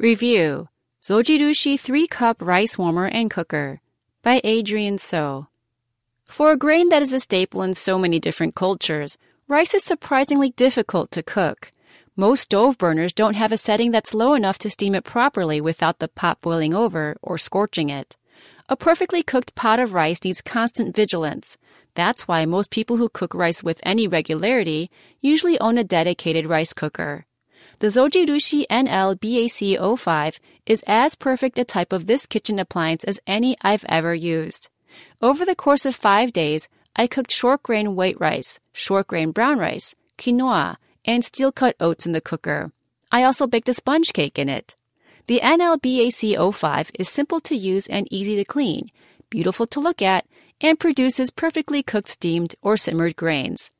Review Zojirushi 3 Cup Rice Warmer and Cooker by Adrienne So. For a grain that is a staple in so many different cultures, rice is surprisingly difficult to cook. Most stove burners don't have a setting that's low enough to steam it properly without the pot boiling over or scorching it. A perfectly cooked pot of rice needs constant vigilance. That's why most people who cook rice with any regularity usually own a dedicated rice cooker. The Zojirushi NL BAC05 is as perfect a type of this kitchen appliance as any I've ever used. Over the course of five days, I cooked short grain white rice, short grain brown rice, quinoa, and steel cut oats in the cooker. I also baked a sponge cake in it. The NLBAC05 is simple to use and easy to clean, beautiful to look at, and produces perfectly cooked steamed or simmered grains.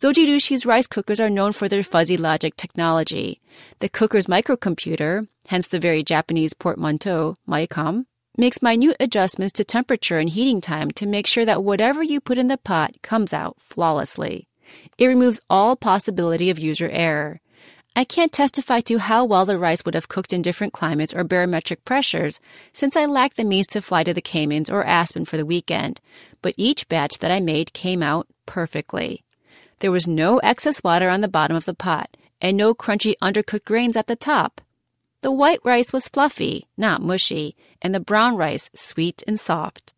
Zojirushi's rice cookers are known for their fuzzy logic technology. The cooker's microcomputer, hence the very Japanese portmanteau, Micom, makes minute adjustments to temperature and heating time to make sure that whatever you put in the pot comes out flawlessly. It removes all possibility of user error. I can't testify to how well the rice would have cooked in different climates or barometric pressures, since I lacked the means to fly to the Caymans or Aspen for the weekend, but each batch that I made came out perfectly. There was no excess water on the bottom of the pot, and no crunchy undercooked grains at the top. The white rice was fluffy, not mushy, and the brown rice sweet and soft.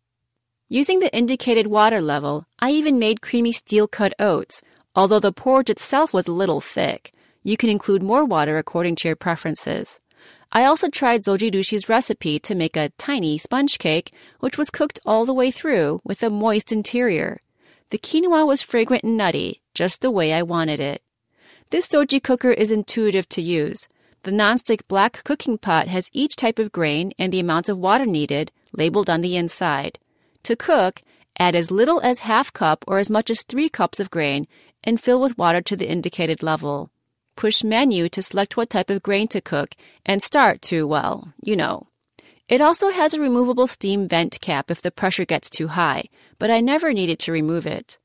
Using the indicated water level, I even made creamy steel cut oats, although the porridge itself was a little thick. You can include more water according to your preferences. I also tried Zojirushi's recipe to make a tiny sponge cake, which was cooked all the way through with a moist interior. The quinoa was fragrant and nutty, just the way I wanted it. This zoji cooker is intuitive to use. The nonstick black cooking pot has each type of grain and the amount of water needed labeled on the inside. To cook, add as little as half cup or as much as three cups of grain and fill with water to the indicated level. Push menu to select what type of grain to cook and start to, well, you know. It also has a removable steam vent cap if the pressure gets too high, but I never needed to remove it.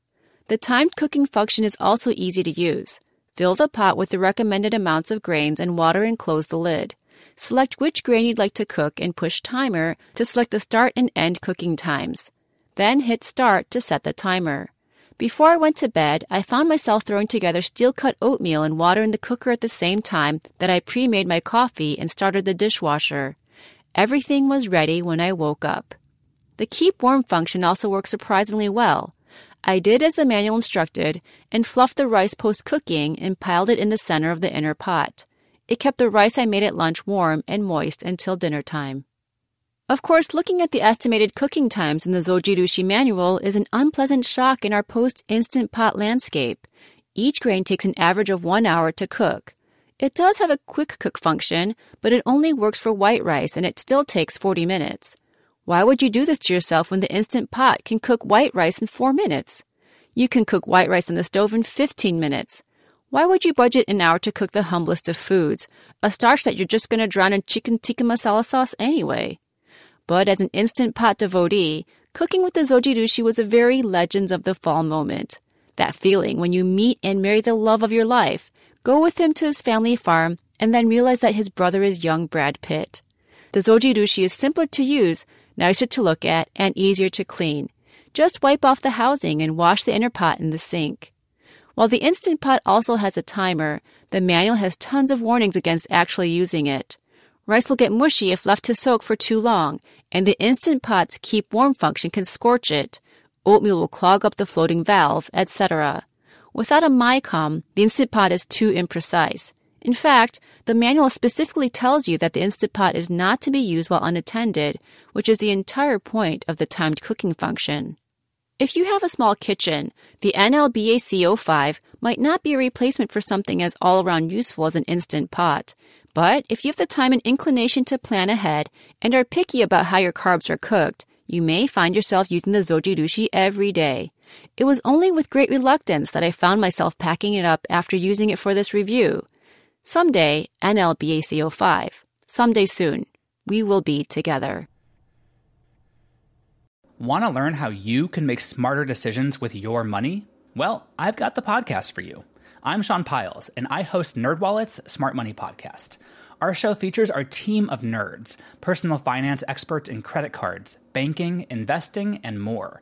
The timed cooking function is also easy to use. Fill the pot with the recommended amounts of grains and water and close the lid. Select which grain you'd like to cook and push timer to select the start and end cooking times. Then hit start to set the timer. Before I went to bed, I found myself throwing together steel cut oatmeal and water in the cooker at the same time that I pre made my coffee and started the dishwasher. Everything was ready when I woke up. The keep warm function also works surprisingly well. I did as the manual instructed and fluffed the rice post cooking and piled it in the center of the inner pot. It kept the rice I made at lunch warm and moist until dinner time. Of course, looking at the estimated cooking times in the Zojirushi manual is an unpleasant shock in our post instant pot landscape. Each grain takes an average of one hour to cook. It does have a quick cook function, but it only works for white rice and it still takes 40 minutes. Why would you do this to yourself when the Instant Pot can cook white rice in 4 minutes? You can cook white rice on the stove in 15 minutes. Why would you budget an hour to cook the humblest of foods, a starch that you're just going to drown in chicken tikka masala sauce anyway? But as an Instant Pot devotee, cooking with the Zojirushi was a very Legends of the Fall moment. That feeling when you meet and marry the love of your life, go with him to his family farm, and then realize that his brother is young Brad Pitt. The Zojirushi is simpler to use, nicer to look at, and easier to clean. Just wipe off the housing and wash the inner pot in the sink. While the Instant Pot also has a timer, the manual has tons of warnings against actually using it. Rice will get mushy if left to soak for too long, and the Instant Pot's keep warm function can scorch it. Oatmeal will clog up the floating valve, etc. Without a Micom, the Instant Pot is too imprecise. In fact, the manual specifically tells you that the Instant Pot is not to be used while unattended, which is the entire point of the timed cooking function. If you have a small kitchen, the NLBAC05 might not be a replacement for something as all around useful as an Instant Pot. But if you have the time and inclination to plan ahead and are picky about how your carbs are cooked, you may find yourself using the Zojirushi every day. It was only with great reluctance that I found myself packing it up after using it for this review. Someday, NLBAC05. Someday soon, we will be together. Want to learn how you can make smarter decisions with your money? Well, I've got the podcast for you. I'm Sean Pyles, and I host NerdWallet's Smart Money Podcast. Our show features our team of nerds, personal finance experts in credit cards, banking, investing, and more.